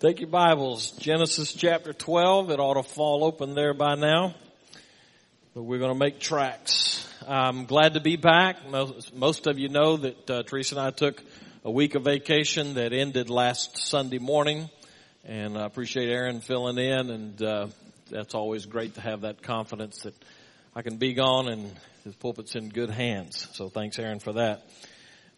Take your Bibles, Genesis chapter 12. It ought to fall open there by now. But we're going to make tracks. I'm glad to be back. Most, most of you know that uh, Teresa and I took a week of vacation that ended last Sunday morning. And I appreciate Aaron filling in. And uh, that's always great to have that confidence that I can be gone and the pulpit's in good hands. So thanks, Aaron, for that.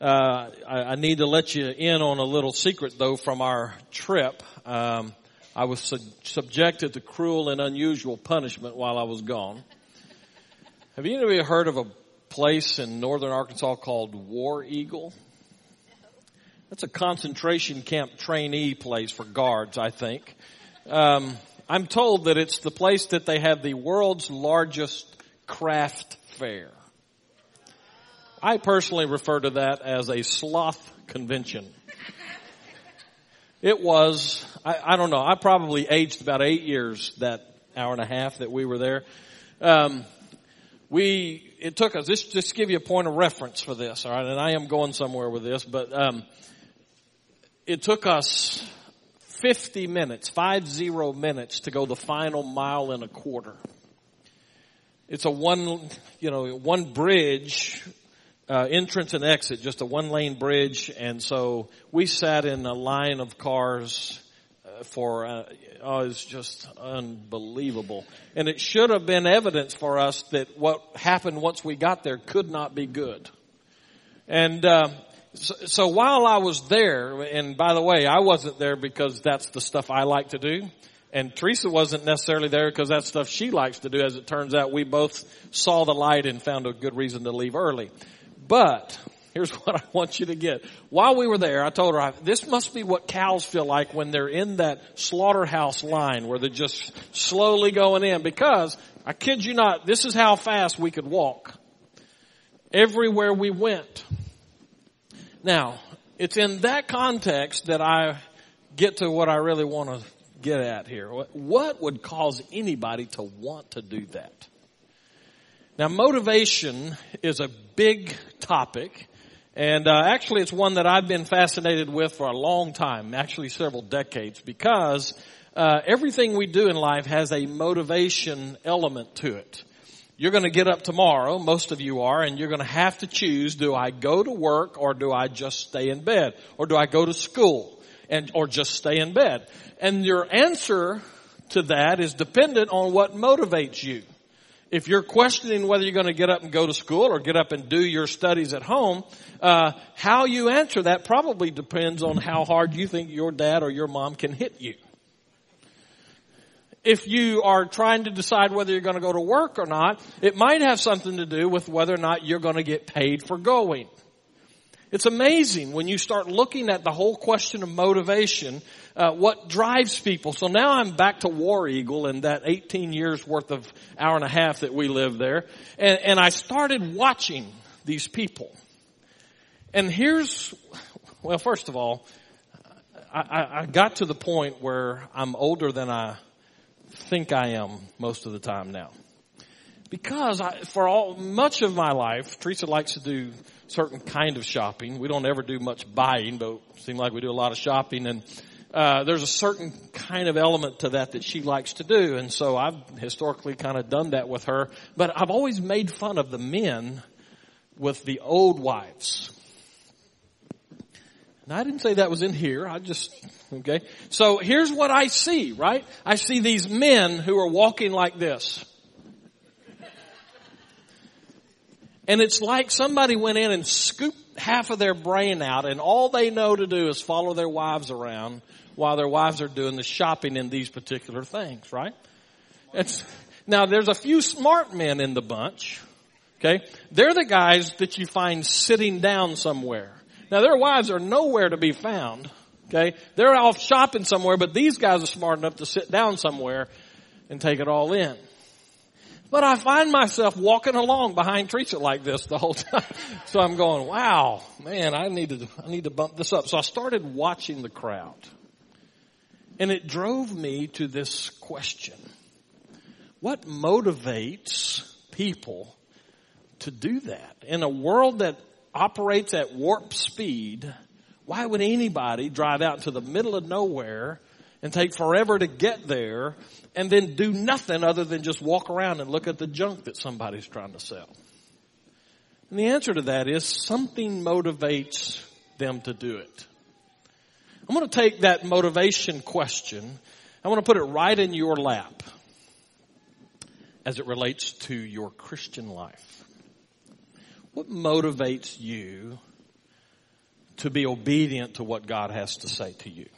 Uh, I, I, need to let you in on a little secret though from our trip. Um, I was su- subjected to cruel and unusual punishment while I was gone. Have you ever heard of a place in northern Arkansas called War Eagle? That's a concentration camp trainee place for guards, I think. Um, I'm told that it's the place that they have the world's largest craft fair. I personally refer to that as a sloth convention. It was, I, I, don't know, I probably aged about eight years that hour and a half that we were there. Um, we, it took us, this just give you a point of reference for this, alright, and I am going somewhere with this, but, um, it took us 50 minutes, five zero minutes to go the final mile and a quarter. It's a one, you know, one bridge uh, entrance and exit, just a one lane bridge. And so we sat in a line of cars uh, for, uh, oh, just unbelievable. And it should have been evidence for us that what happened once we got there could not be good. And, uh, so, so while I was there, and by the way, I wasn't there because that's the stuff I like to do. And Teresa wasn't necessarily there because that's stuff she likes to do. As it turns out, we both saw the light and found a good reason to leave early. But here's what I want you to get. While we were there, I told her, this must be what cows feel like when they're in that slaughterhouse line where they're just slowly going in because I kid you not, this is how fast we could walk everywhere we went. Now, it's in that context that I get to what I really want to get at here. What would cause anybody to want to do that? Now motivation is a big topic and uh, actually it's one that I've been fascinated with for a long time, actually several decades because uh, everything we do in life has a motivation element to it. You're going to get up tomorrow, most of you are, and you're going to have to choose, do I go to work or do I just stay in bed? Or do I go to school and, or just stay in bed? And your answer to that is dependent on what motivates you if you're questioning whether you're going to get up and go to school or get up and do your studies at home, uh, how you answer that probably depends on how hard you think your dad or your mom can hit you. If you are trying to decide whether you're going to go to work or not, it might have something to do with whether or not you're going to get paid for going. It's amazing when you start looking at the whole question of motivation, uh, what drives people. So now I'm back to War Eagle and that 18 years worth of hour and a half that we lived there, and, and I started watching these people. And here's, well, first of all, I, I got to the point where I'm older than I think I am most of the time now. Because I, for all, much of my life, Teresa likes to do certain kind of shopping. We don't ever do much buying, but it seems like we do a lot of shopping and uh, there's a certain kind of element to that that she likes to do, and so I've historically kind of done that with her. But I've always made fun of the men with the old wives. And I didn't say that was in here. I just okay. So here's what I see. Right? I see these men who are walking like this. And it's like somebody went in and scooped half of their brain out and all they know to do is follow their wives around while their wives are doing the shopping in these particular things, right? It's, now there's a few smart men in the bunch. Okay. They're the guys that you find sitting down somewhere. Now their wives are nowhere to be found. Okay. They're off shopping somewhere, but these guys are smart enough to sit down somewhere and take it all in. But I find myself walking along behind Teresa like this the whole time. So I'm going, wow, man, I need to, I need to bump this up. So I started watching the crowd. And it drove me to this question. What motivates people to do that? In a world that operates at warp speed, why would anybody drive out to the middle of nowhere and take forever to get there and then do nothing other than just walk around and look at the junk that somebody's trying to sell? And the answer to that is something motivates them to do it. I'm going to take that motivation question. I want to put it right in your lap as it relates to your Christian life. What motivates you to be obedient to what God has to say to you?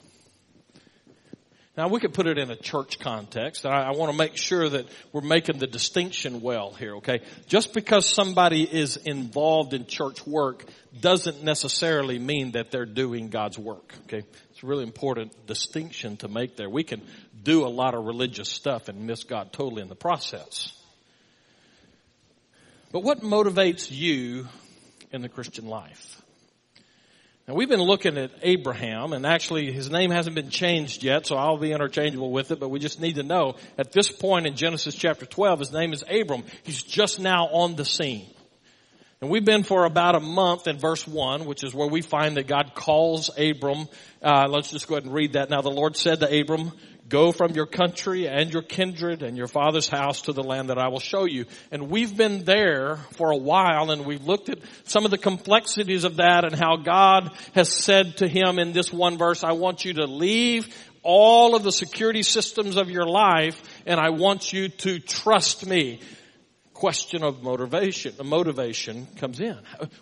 Now we could put it in a church context. I, I want to make sure that we're making the distinction well here, okay? Just because somebody is involved in church work doesn't necessarily mean that they're doing God's work, okay? It's a really important distinction to make there. We can do a lot of religious stuff and miss God totally in the process. But what motivates you in the Christian life? Now we've been looking at Abraham and actually his name hasn't been changed yet, so I'll be interchangeable with it, but we just need to know at this point in Genesis chapter 12, his name is Abram. He's just now on the scene. And we've been for about a month in verse 1, which is where we find that God calls Abram. Uh, let's just go ahead and read that. Now the Lord said to Abram, Go from your country and your kindred and your father's house to the land that I will show you. And we've been there for a while and we've looked at some of the complexities of that and how God has said to him in this one verse, I want you to leave all of the security systems of your life and I want you to trust me. Question of motivation, the motivation comes in.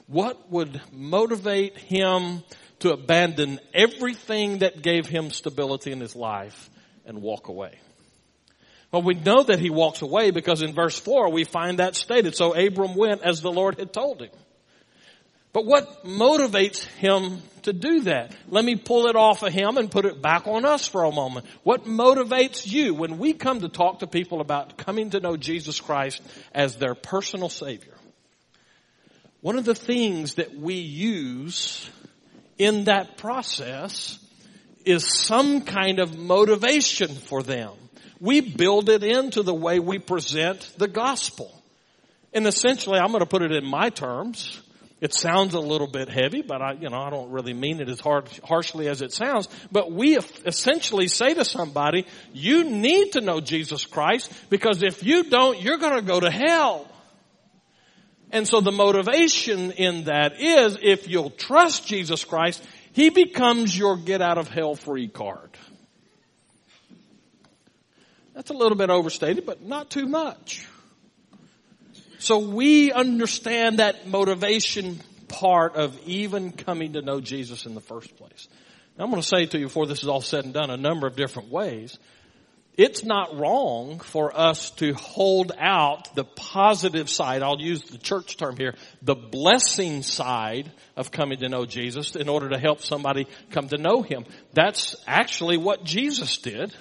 What would motivate him to abandon everything that gave him stability in his life and walk away. Well, we know that he walks away because in verse 4 we find that stated. So Abram went as the Lord had told him. But what motivates him to do that? Let me pull it off of him and put it back on us for a moment. What motivates you when we come to talk to people about coming to know Jesus Christ as their personal Savior? One of the things that we use in that process is some kind of motivation for them. We build it into the way we present the gospel. And essentially, I'm going to put it in my terms. It sounds a little bit heavy, but I, you know, I don't really mean it as hard, harshly as it sounds. But we essentially say to somebody, you need to know Jesus Christ because if you don't, you're going to go to hell. And so the motivation in that is if you'll trust Jesus Christ, he becomes your get out of hell free card. That's a little bit overstated, but not too much. So we understand that motivation part of even coming to know Jesus in the first place. Now, I'm going to say to you before this is all said and done a number of different ways it's not wrong for us to hold out the positive side. I'll use the church term here, the blessing side of coming to know Jesus in order to help somebody come to know Him. That's actually what Jesus did.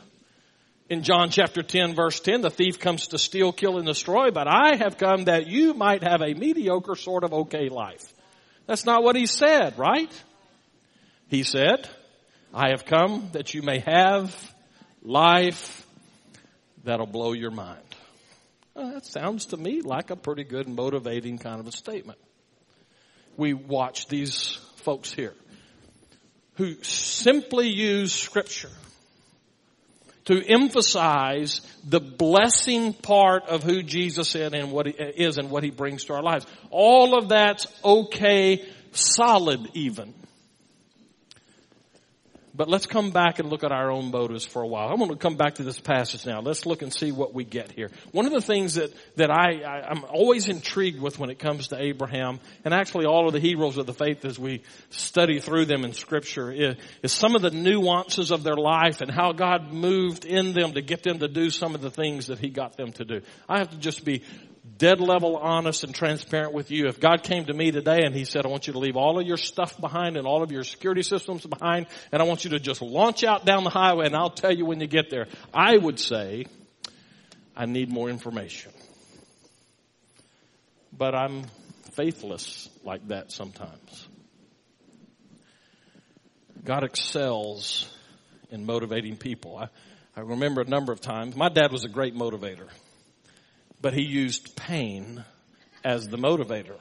In John chapter 10 verse 10, the thief comes to steal, kill, and destroy, but I have come that you might have a mediocre sort of okay life. That's not what He said, right? He said, I have come that you may have life that'll blow your mind. Well, that sounds to me like a pretty good motivating kind of a statement. We watch these folks here who simply use scripture to emphasize the blessing part of who Jesus is and what he is and what he brings to our lives. All of that's okay, solid even. But let's come back and look at our own motives for a while. I want to come back to this passage now. Let's look and see what we get here. One of the things that, that I, I, am always intrigued with when it comes to Abraham, and actually all of the heroes of the faith as we study through them in scripture, is, is some of the nuances of their life and how God moved in them to get them to do some of the things that He got them to do. I have to just be dead level honest and transparent with you. If God came to me today and He said, I want you to leave all of your stuff behind and all of your security systems behind and I want you to just launch out down the highway and I'll tell you when you get there, I would say, I need more information. But I'm faithless like that sometimes. God excels in motivating people. I, I remember a number of times, my dad was a great motivator but he used pain as the motivator.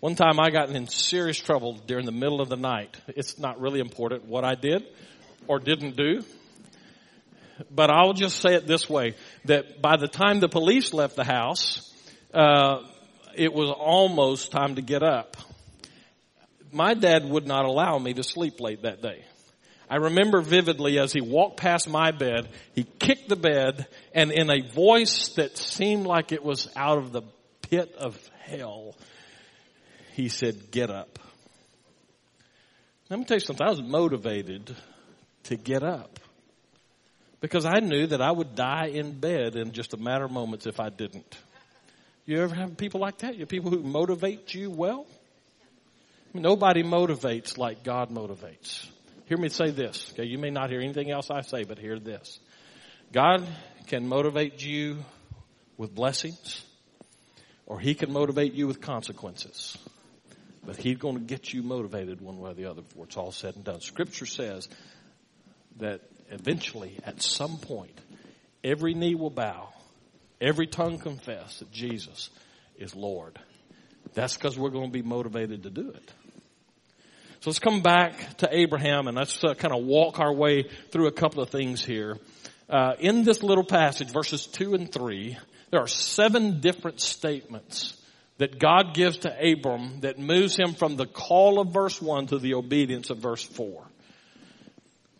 One time I got in serious trouble during the middle of the night. It's not really important what I did or didn't do. but I'll just say it this way, that by the time the police left the house, uh, it was almost time to get up. My dad would not allow me to sleep late that day. I remember vividly as he walked past my bed, he kicked the bed and in a voice that seemed like it was out of the pit of hell, he said, get up. Let me tell you something. I was motivated to get up because I knew that I would die in bed in just a matter of moments if I didn't. You ever have people like that? You people who motivate you well? Nobody motivates like God motivates. Hear me say this. Okay, you may not hear anything else I say, but hear this. God can motivate you with blessings, or He can motivate you with consequences. But He's going to get you motivated one way or the other before it's all said and done. Scripture says that eventually, at some point, every knee will bow, every tongue confess that Jesus is Lord. That's because we're going to be motivated to do it. So let's come back to Abraham and let's uh, kind of walk our way through a couple of things here. Uh, in this little passage, verses two and three, there are seven different statements that God gives to Abram that moves him from the call of verse one to the obedience of verse four.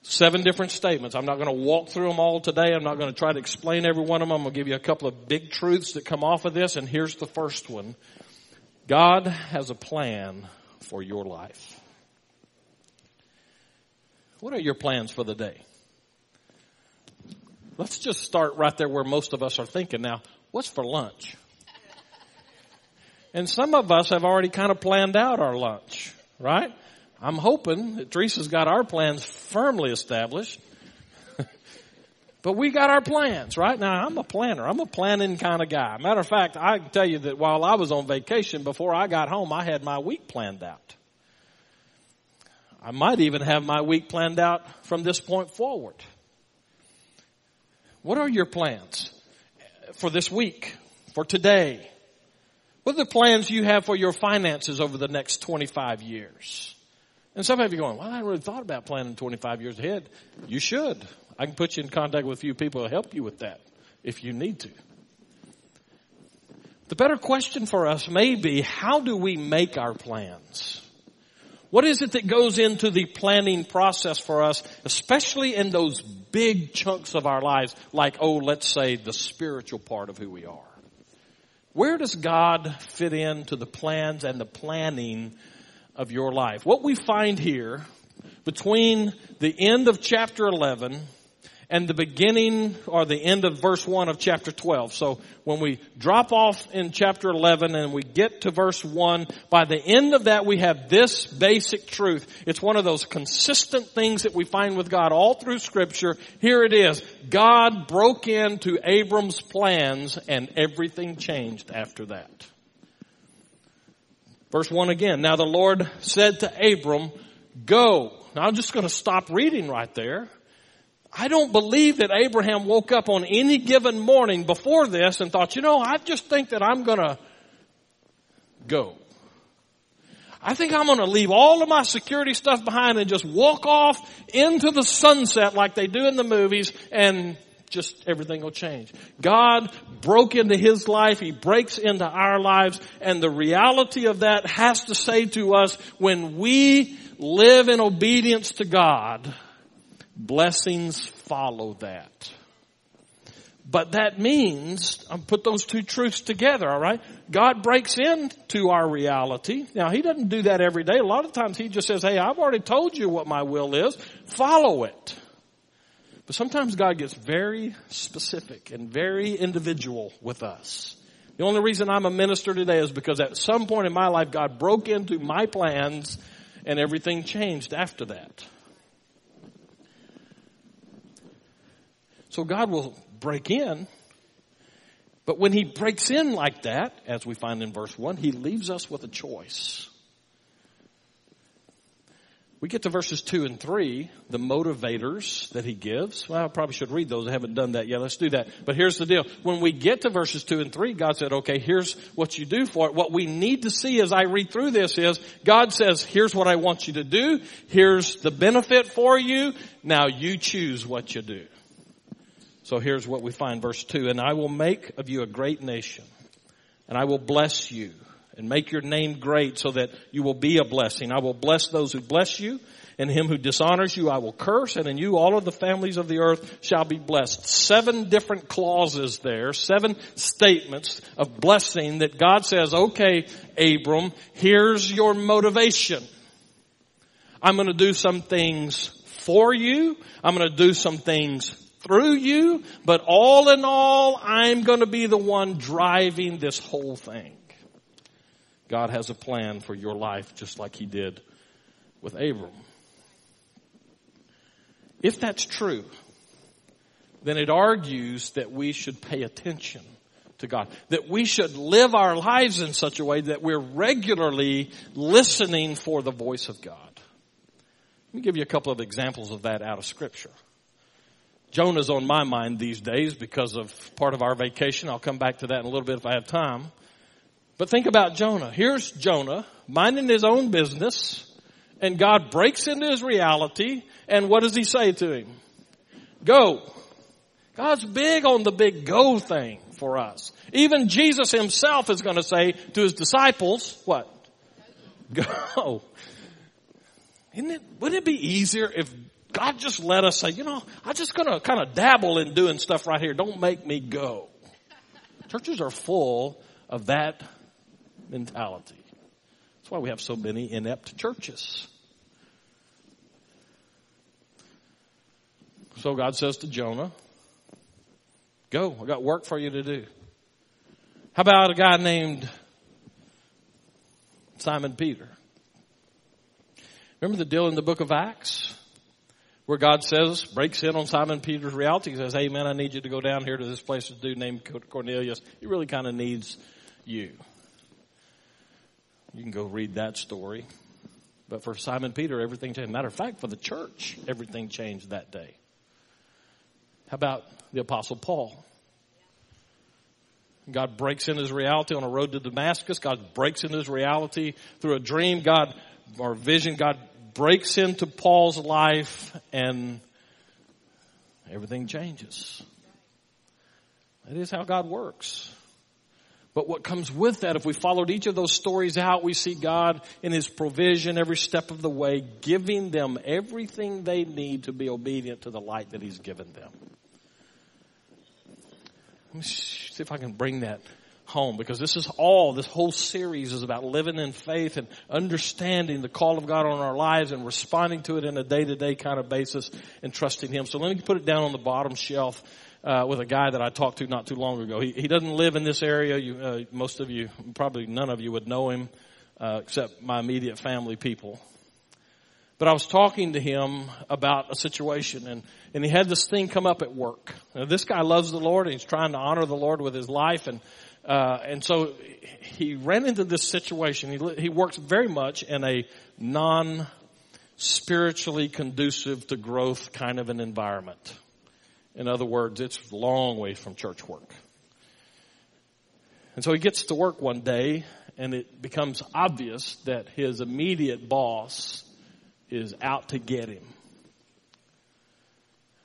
Seven different statements. I'm not going to walk through them all today. I'm not going to try to explain every one of them. I'm going to give you a couple of big truths that come off of this. And here's the first one. God has a plan for your life. What are your plans for the day? Let's just start right there where most of us are thinking now. What's for lunch? And some of us have already kind of planned out our lunch, right? I'm hoping that Teresa's got our plans firmly established. but we got our plans, right? Now, I'm a planner. I'm a planning kind of guy. Matter of fact, I can tell you that while I was on vacation, before I got home, I had my week planned out. I might even have my week planned out from this point forward. What are your plans for this week, for today? What are the plans you have for your finances over the next 25 years? And some of you are going, well, I really thought about planning 25 years ahead. You should. I can put you in contact with a few people to help you with that if you need to. The better question for us may be, how do we make our plans? What is it that goes into the planning process for us, especially in those big chunks of our lives, like, oh, let's say the spiritual part of who we are? Where does God fit into the plans and the planning of your life? What we find here between the end of chapter 11 and the beginning or the end of verse 1 of chapter 12. So when we drop off in chapter 11 and we get to verse 1, by the end of that we have this basic truth. It's one of those consistent things that we find with God all through scripture. Here it is. God broke into Abram's plans and everything changed after that. Verse 1 again. Now the Lord said to Abram, go. Now I'm just going to stop reading right there. I don't believe that Abraham woke up on any given morning before this and thought, you know, I just think that I'm gonna go. I think I'm gonna leave all of my security stuff behind and just walk off into the sunset like they do in the movies and just everything will change. God broke into his life. He breaks into our lives. And the reality of that has to say to us when we live in obedience to God, blessings follow that. But that means, I put those two truths together, alright? God breaks into our reality. Now, He doesn't do that every day. A lot of times He just says, hey, I've already told you what my will is. Follow it. But sometimes God gets very specific and very individual with us. The only reason I'm a minister today is because at some point in my life, God broke into my plans and everything changed after that. So God will break in. But when he breaks in like that, as we find in verse 1, he leaves us with a choice. We get to verses 2 and 3, the motivators that he gives. Well, I probably should read those. I haven't done that yet. Let's do that. But here's the deal. When we get to verses 2 and 3, God said, okay, here's what you do for it. What we need to see as I read through this is, God says, here's what I want you to do. Here's the benefit for you. Now you choose what you do. So here's what we find, verse 2. And I will make of you a great nation, and I will bless you, and make your name great so that you will be a blessing. I will bless those who bless you, and him who dishonors you I will curse, and in you all of the families of the earth shall be blessed. Seven different clauses there, seven statements of blessing that God says, okay, Abram, here's your motivation. I'm going to do some things for you. I'm going to do some things through you, but all in all, I'm going to be the one driving this whole thing. God has a plan for your life just like he did with Abram. If that's true, then it argues that we should pay attention to God. That we should live our lives in such a way that we're regularly listening for the voice of God. Let me give you a couple of examples of that out of scripture. Jonah's on my mind these days because of part of our vacation. I'll come back to that in a little bit if I have time. But think about Jonah. Here's Jonah minding his own business and God breaks into his reality and what does he say to him? Go. God's big on the big go thing for us. Even Jesus himself is going to say to his disciples, what? Go. Isn't it, wouldn't it be easier if God just let us say, you know, I'm just going to kind of dabble in doing stuff right here. Don't make me go. Churches are full of that mentality. That's why we have so many inept churches. So God says to Jonah, Go, I got work for you to do. How about a guy named Simon Peter? Remember the deal in the book of Acts? Where God says, breaks in on Simon Peter's reality. He says, hey man, I need you to go down here to this place, to do named Cornelius. He really kind of needs you. You can go read that story. But for Simon Peter, everything changed. Matter of fact, for the church, everything changed that day. How about the apostle Paul? God breaks in his reality on a road to Damascus. God breaks in his reality through a dream. God, or vision. God breaks into Paul's life and everything changes. That is how God works. But what comes with that, if we followed each of those stories out, we see God in His provision every step of the way, giving them everything they need to be obedient to the light that He's given them. Let me see if I can bring that home because this is all, this whole series is about living in faith and understanding the call of God on our lives and responding to it in a day to day kind of basis and trusting Him. So let me put it down on the bottom shelf. Uh, with a guy that I talked to not too long ago. He, he doesn't live in this area. You, uh, most of you, probably none of you would know him, uh, except my immediate family people. But I was talking to him about a situation and, and he had this thing come up at work. Now, this guy loves the Lord and he's trying to honor the Lord with his life and uh, and so he ran into this situation. He, he works very much in a non spiritually conducive to growth kind of an environment. In other words, it's a long way from church work. And so he gets to work one day and it becomes obvious that his immediate boss is out to get him.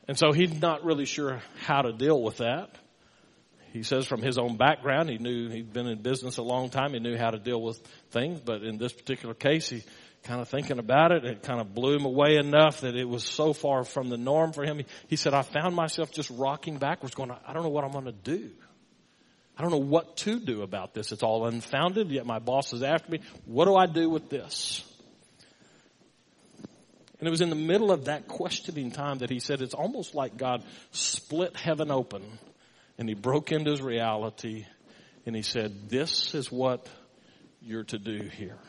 And so he's not really sure how to deal with that he says from his own background, he knew he'd been in business a long time. He knew how to deal with things, but in this particular case, he kind of thinking about it, it kind of blew him away enough that it was so far from the norm for him. He, said, I found myself just rocking backwards going, I don't know what I'm going to do. I don't know what to do about this. It's all unfounded, yet my boss is after me. What do I do with this? And it was in the middle of that questioning time that he said, it's almost like God split heaven open and he broke into his reality and he said, This is what you're to do here.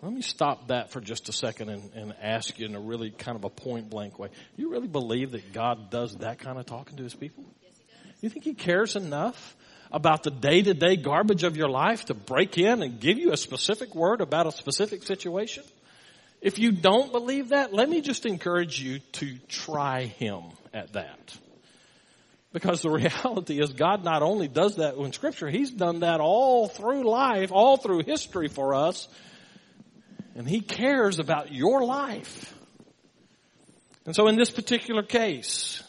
Let me stop that for just a second and, and, ask you in a really kind of a point blank way. Do you really believe that God does that kind of talking to his people? Yes, you think he cares enough about the day to day garbage of your life to break in and give you a specific word about a specific situation? If you don't believe that, let me just encourage you to try him at that. Because the reality is God not only does that in scripture, He's done that all through life, all through history for us. And He cares about your life. And so in this particular case,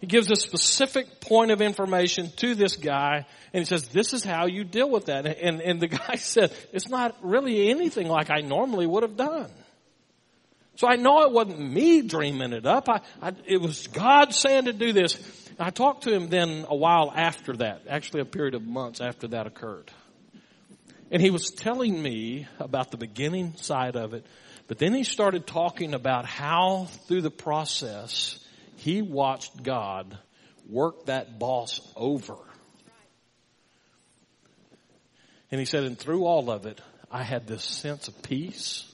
He gives a specific point of information to this guy and he says, this is how you deal with that. And, and the guy said, it's not really anything like I normally would have done. So I know it wasn't me dreaming it up. I, I, it was God saying to do this. I talked to him then a while after that, actually a period of months after that occurred. And he was telling me about the beginning side of it, but then he started talking about how through the process he watched God work that boss over. And he said, and through all of it, I had this sense of peace.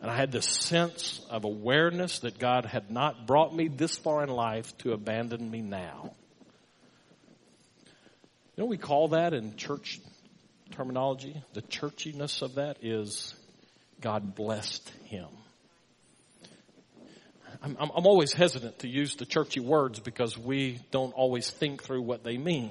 And I had this sense of awareness that God had not brought me this far in life to abandon me now. You know we call that in church terminology? The churchiness of that is God blessed him. I'm, I'm always hesitant to use the churchy words because we don't always think through what they mean.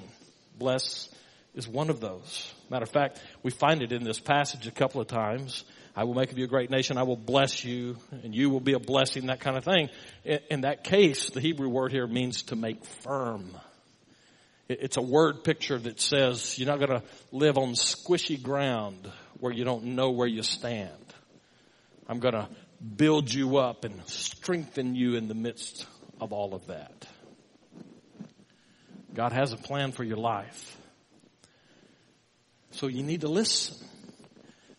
Bless is one of those. Matter of fact, we find it in this passage a couple of times. I will make of you a great nation. I will bless you and you will be a blessing, that kind of thing. In that case, the Hebrew word here means to make firm. It's a word picture that says you're not going to live on squishy ground where you don't know where you stand. I'm going to build you up and strengthen you in the midst of all of that. God has a plan for your life. So you need to listen.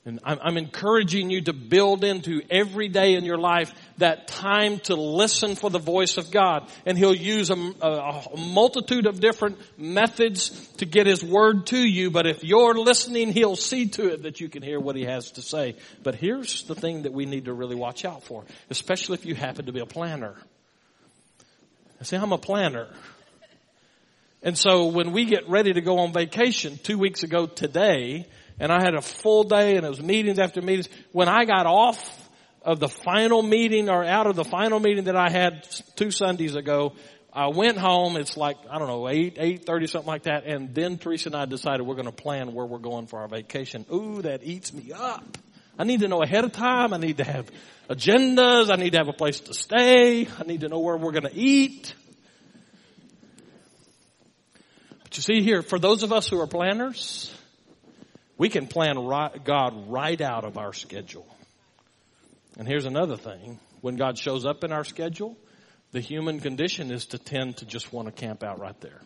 And I'm, I'm, encouraging you to build into every day in your life that time to listen for the voice of God. And He'll use a, a, a, multitude of different methods to get His word to you. But if you're listening, He'll see to it that you can hear what He has to say. But here's the thing that we need to really watch out for, especially if you happen to be a planner. I say, I'm a planner. And so when we get ready to go on vacation two weeks ago today, and I had a full day and it was meetings after meetings. When I got off of the final meeting or out of the final meeting that I had two Sundays ago, I went home. It's like, I don't know, 8, 8.30, something like that. And then Teresa and I decided we're going to plan where we're going for our vacation. Ooh, that eats me up. I need to know ahead of time. I need to have agendas. I need to have a place to stay. I need to know where we're going to eat. But you see here, for those of us who are planners, we can plan God right out of our schedule. And here's another thing. When God shows up in our schedule, the human condition is to tend to just want to camp out right there.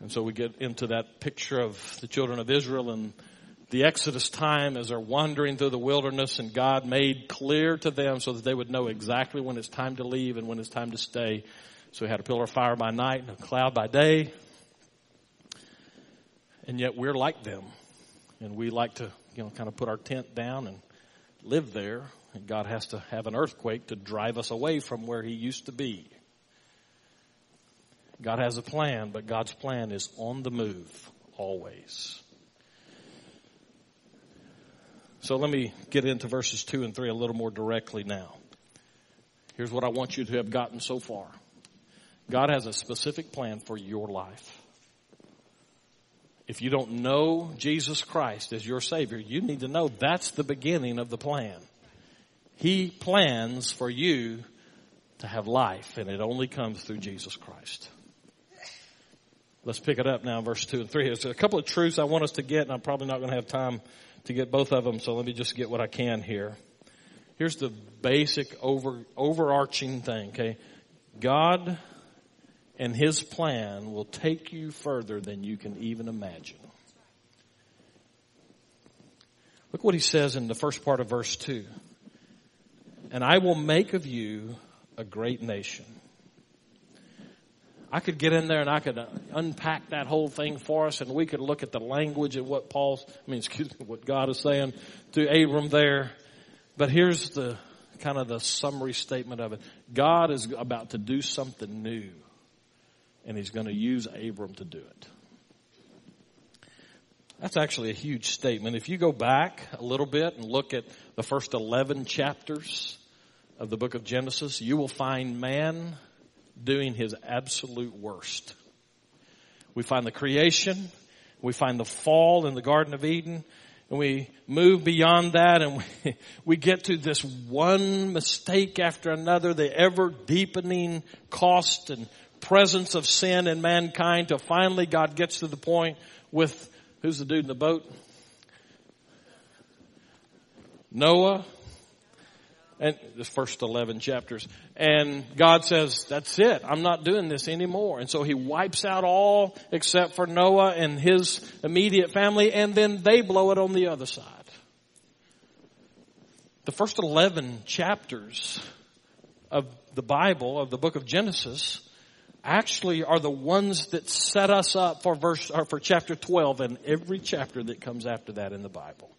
And so we get into that picture of the children of Israel and the Exodus time as they're wandering through the wilderness and God made clear to them so that they would know exactly when it's time to leave and when it's time to stay. So he had a pillar of fire by night and a cloud by day. And yet we're like them. And we like to, you know, kind of put our tent down and live there. And God has to have an earthquake to drive us away from where He used to be. God has a plan, but God's plan is on the move always. So let me get into verses 2 and 3 a little more directly now. Here's what I want you to have gotten so far. God has a specific plan for your life. If you don't know Jesus Christ as your Savior, you need to know that's the beginning of the plan. He plans for you to have life, and it only comes through Jesus Christ. Let's pick it up now, verse 2 and 3. There's a couple of truths I want us to get, and I'm probably not going to have time to get both of them, so let me just get what I can here. Here's the basic over, overarching thing, okay? God and His plan will take you further than you can even imagine. Look what He says in the first part of verse 2. And I will make of you a great nation. I could get in there and I could uh, unpack that whole thing for us and we could look at the language of what Paul's, I mean, excuse me, what God is saying to Abram there. But here's the kind of the summary statement of it. God is about to do something new and he's going to use Abram to do it. That's actually a huge statement. If you go back a little bit and look at the first 11 chapters of the book of Genesis, you will find man doing his absolute worst. We find the creation, we find the fall in the Garden of Eden, and we move beyond that and we, we get to this one mistake after another, the ever deepening cost and presence of sin in mankind till finally God gets to the point with, who's the dude in the boat? Noah, and the first 11 chapters. And God says, that's it. I'm not doing this anymore. And so he wipes out all except for Noah and his immediate family and then they blow it on the other side. The first 11 chapters of the Bible, of the book of Genesis, actually are the ones that set us up for verse, or for chapter 12 and every chapter that comes after that in the Bible.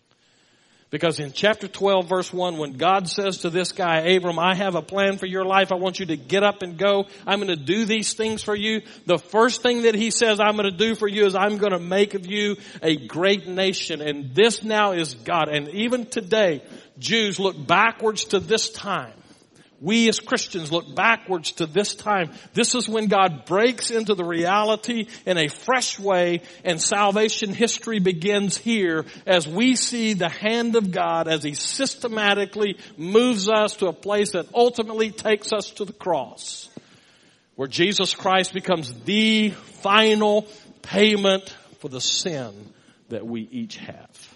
Because in chapter 12 verse 1, when God says to this guy, Abram, I have a plan for your life. I want you to get up and go. I'm going to do these things for you. The first thing that he says I'm going to do for you is I'm going to make of you a great nation. And this now is God. And even today, Jews look backwards to this time we as Christians look backwards to this time. This is when God breaks into the reality in a fresh way and salvation history begins here as we see the hand of God as He systematically moves us to a place that ultimately takes us to the cross. Where Jesus Christ becomes the final payment for the sin that we each have.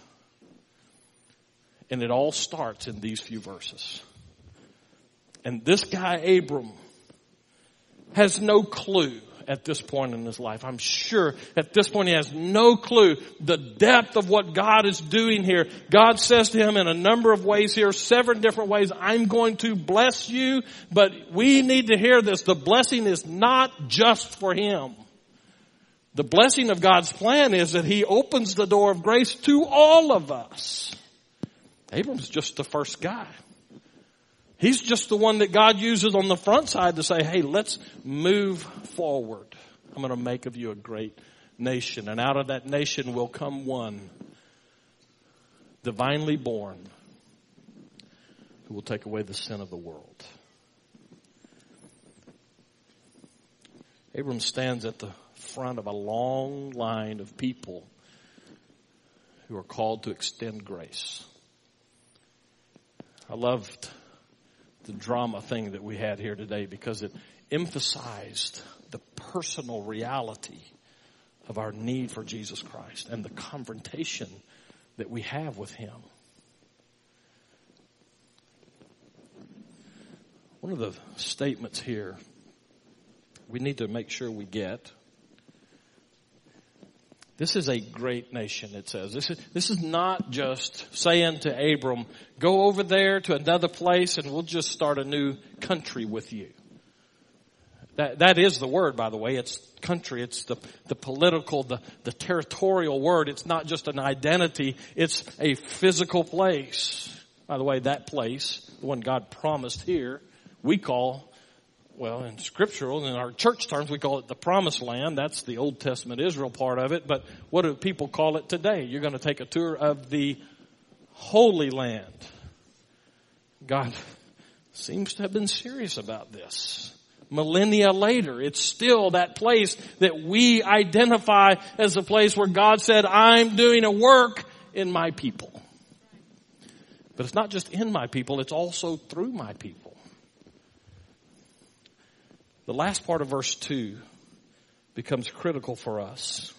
And it all starts in these few verses. And this guy, Abram, has no clue at this point in his life. I'm sure at this point he has no clue the depth of what God is doing here. God says to him in a number of ways here, seven different ways, I'm going to bless you, but we need to hear this. The blessing is not just for him. The blessing of God's plan is that he opens the door of grace to all of us. Abram's just the first guy. He's just the one that God uses on the front side to say, hey, let's move forward. I'm going to make of you a great nation. And out of that nation will come one divinely born who will take away the sin of the world. Abram stands at the front of a long line of people who are called to extend grace. I loved the drama thing that we had here today because it emphasized the personal reality of our need for Jesus Christ and the confrontation that we have with Him. One of the statements here we need to make sure we get this is a great nation, it says. This is, this is not just saying to Abram, go over there to another place and we'll just start a new country with you. That, that is the word, by the way. It's country. It's the, the political, the, the territorial word. It's not just an identity. It's a physical place. By the way, that place, the one God promised here, we call well, in scriptural, in our church terms, we call it the promised land. That's the Old Testament Israel part of it. But what do people call it today? You're going to take a tour of the Holy Land. God seems to have been serious about this. Millennia later, it's still that place that we identify as the place where God said, I'm doing a work in my people. But it's not just in my people, it's also through my people. The last part of verse 2 becomes critical for us.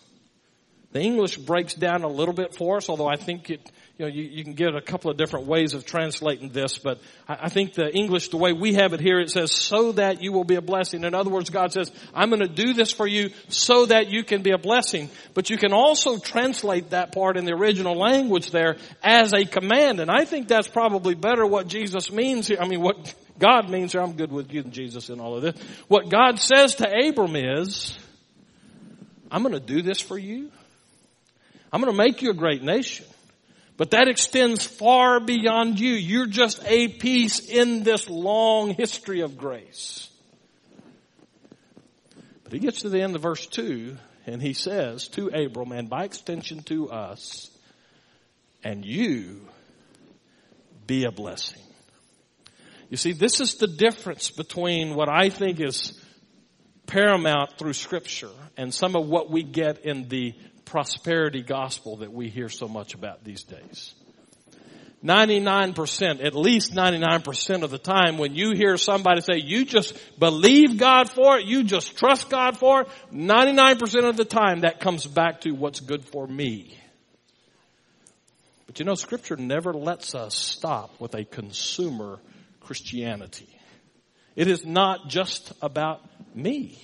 The English breaks down a little bit for us, although I think it, you know, you, you can get a couple of different ways of translating this, but I, I think the English, the way we have it here, it says, so that you will be a blessing. In other words, God says, I'm going to do this for you so that you can be a blessing. But you can also translate that part in the original language there as a command, and I think that's probably better what Jesus means here. I mean, what God means here, I'm good with you and Jesus in all of this. What God says to Abram is, I'm going to do this for you. I'm going to make you a great nation. But that extends far beyond you. You're just a piece in this long history of grace. But he gets to the end of verse 2 and he says to Abram and by extension to us, and you be a blessing. You see, this is the difference between what I think is paramount through scripture and some of what we get in the prosperity gospel that we hear so much about these days. 99%, at least 99% of the time when you hear somebody say, you just believe God for it, you just trust God for it, 99% of the time that comes back to what's good for me. But you know, scripture never lets us stop with a consumer Christianity. It is not just about me.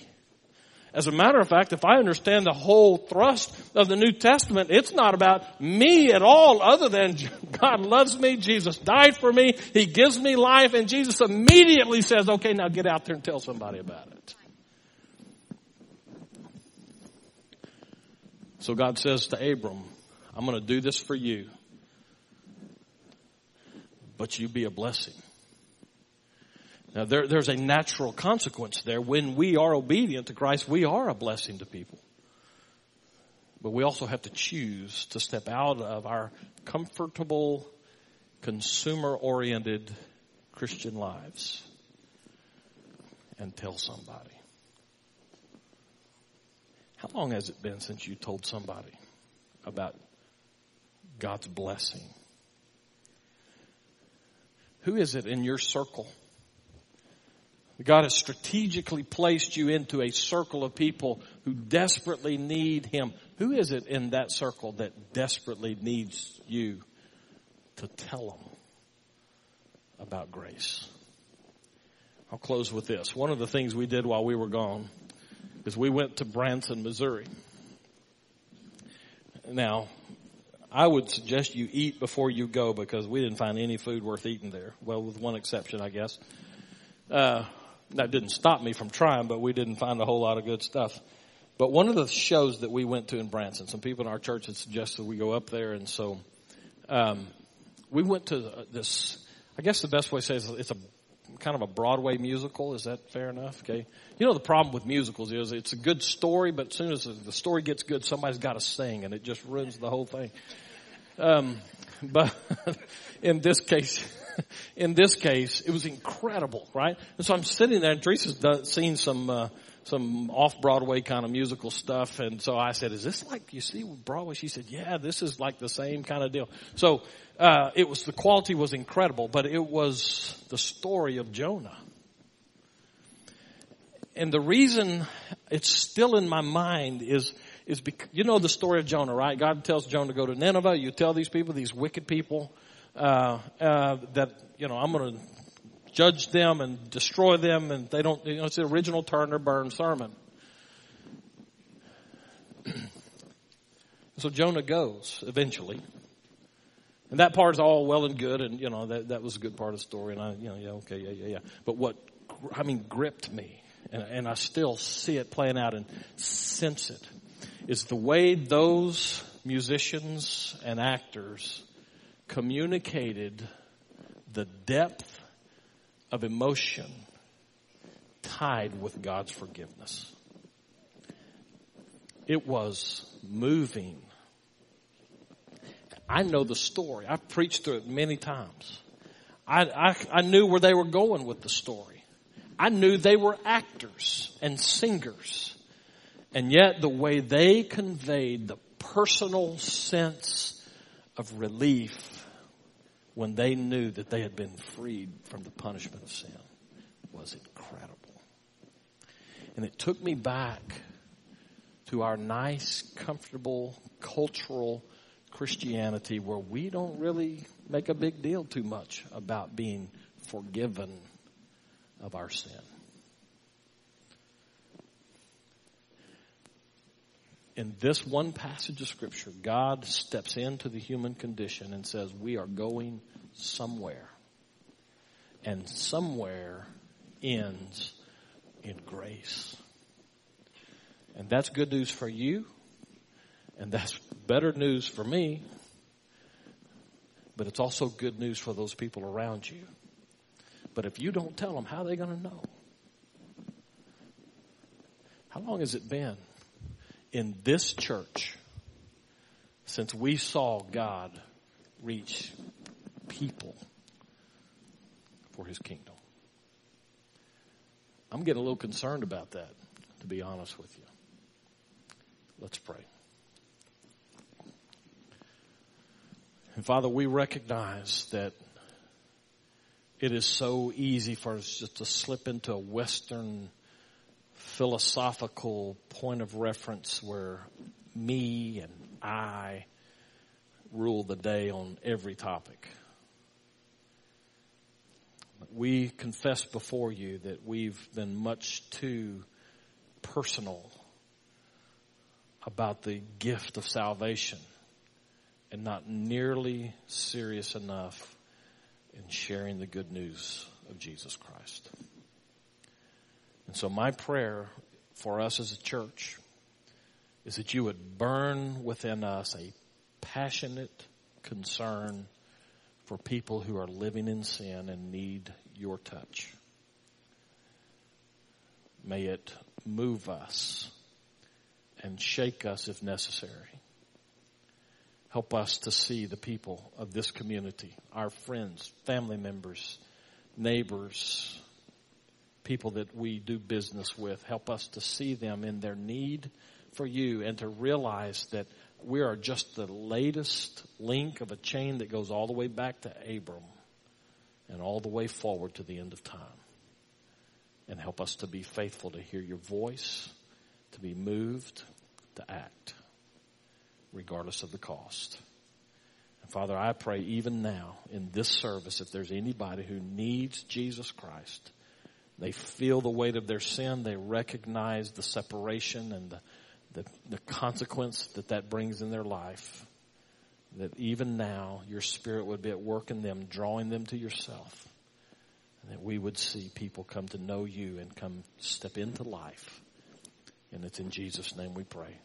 As a matter of fact, if I understand the whole thrust of the New Testament, it's not about me at all other than God loves me, Jesus died for me, He gives me life, and Jesus immediately says, okay, now get out there and tell somebody about it. So God says to Abram, I'm going to do this for you, but you be a blessing. Now there, there's a natural consequence there. When we are obedient to Christ, we are a blessing to people. But we also have to choose to step out of our comfortable, consumer-oriented Christian lives and tell somebody. How long has it been since you told somebody about God's blessing? Who is it in your circle God has strategically placed you into a circle of people who desperately need Him. Who is it in that circle that desperately needs you to tell them about grace? I'll close with this. One of the things we did while we were gone is we went to Branson, Missouri. Now, I would suggest you eat before you go because we didn't find any food worth eating there. Well, with one exception, I guess. Uh, that didn't stop me from trying, but we didn't find a whole lot of good stuff. But one of the shows that we went to in Branson, some people in our church had suggested we go up there, and so um, we went to this. I guess the best way to say it is it's a kind of a Broadway musical. Is that fair enough? Okay. You know the problem with musicals is it's a good story, but as soon as the story gets good, somebody's got to sing, and it just ruins the whole thing. Um, but in this case, in this case, it was incredible, right? And so I'm sitting there, and Teresa's done, seen some uh, some off Broadway kind of musical stuff, and so I said, "Is this like you see Broadway?" She said, "Yeah, this is like the same kind of deal." So uh, it was the quality was incredible, but it was the story of Jonah. And the reason it's still in my mind is is because, you know the story of Jonah, right? God tells Jonah to go to Nineveh. You tell these people, these wicked people, uh, uh, that you know I'm going to judge them and destroy them, and they don't. You know, it's the original turn or burn sermon. so Jonah goes eventually, and that part is all well and good, and you know that that was a good part of the story, and I, you know, yeah, okay, yeah, yeah, yeah. But what I mean gripped me, and, and I still see it playing out and sense it, is the way those musicians and actors communicated the depth of emotion tied with God's forgiveness. It was moving. I know the story. I've preached through it many times. I, I, I knew where they were going with the story. I knew they were actors and singers. And yet the way they conveyed the personal sense of relief when they knew that they had been freed from the punishment of sin was incredible. And it took me back to our nice, comfortable, cultural Christianity where we don't really make a big deal too much about being forgiven of our sin. In this one passage of scripture, God steps into the human condition and says, we are going somewhere. And somewhere ends in grace. And that's good news for you. And that's better news for me. But it's also good news for those people around you. But if you don't tell them, how are they going to know? How long has it been in this church since we saw God reach people for his kingdom. I'm getting a little concerned about that, to be honest with you. Let's pray. And Father, we recognize that it is so easy for us just to slip into a Western philosophical point of reference where me and I rule the day on every topic. We confess before you that we've been much too personal about the gift of salvation and not nearly serious enough in sharing the good news of Jesus Christ. And so my prayer for us as a church is that you would burn within us a passionate concern for people who are living in sin and need your touch. May it move us and shake us if necessary. Help us to see the people of this community, our friends, family members, neighbors, people that we do business with. Help us to see them in their need for you and to realize that we are just the latest link of a chain that goes all the way back to Abram and all the way forward to the end of time. And help us to be faithful to hear your voice, to be moved, to act, regardless of the cost. And Father, I pray even now in this service, if there's anybody who needs Jesus Christ, they feel the weight of their sin, they recognize the separation and the the, the consequence that that brings in their life, that even now your spirit would be at work in them, drawing them to yourself, and that we would see people come to know you and come step into life. And it's in Jesus' name we pray.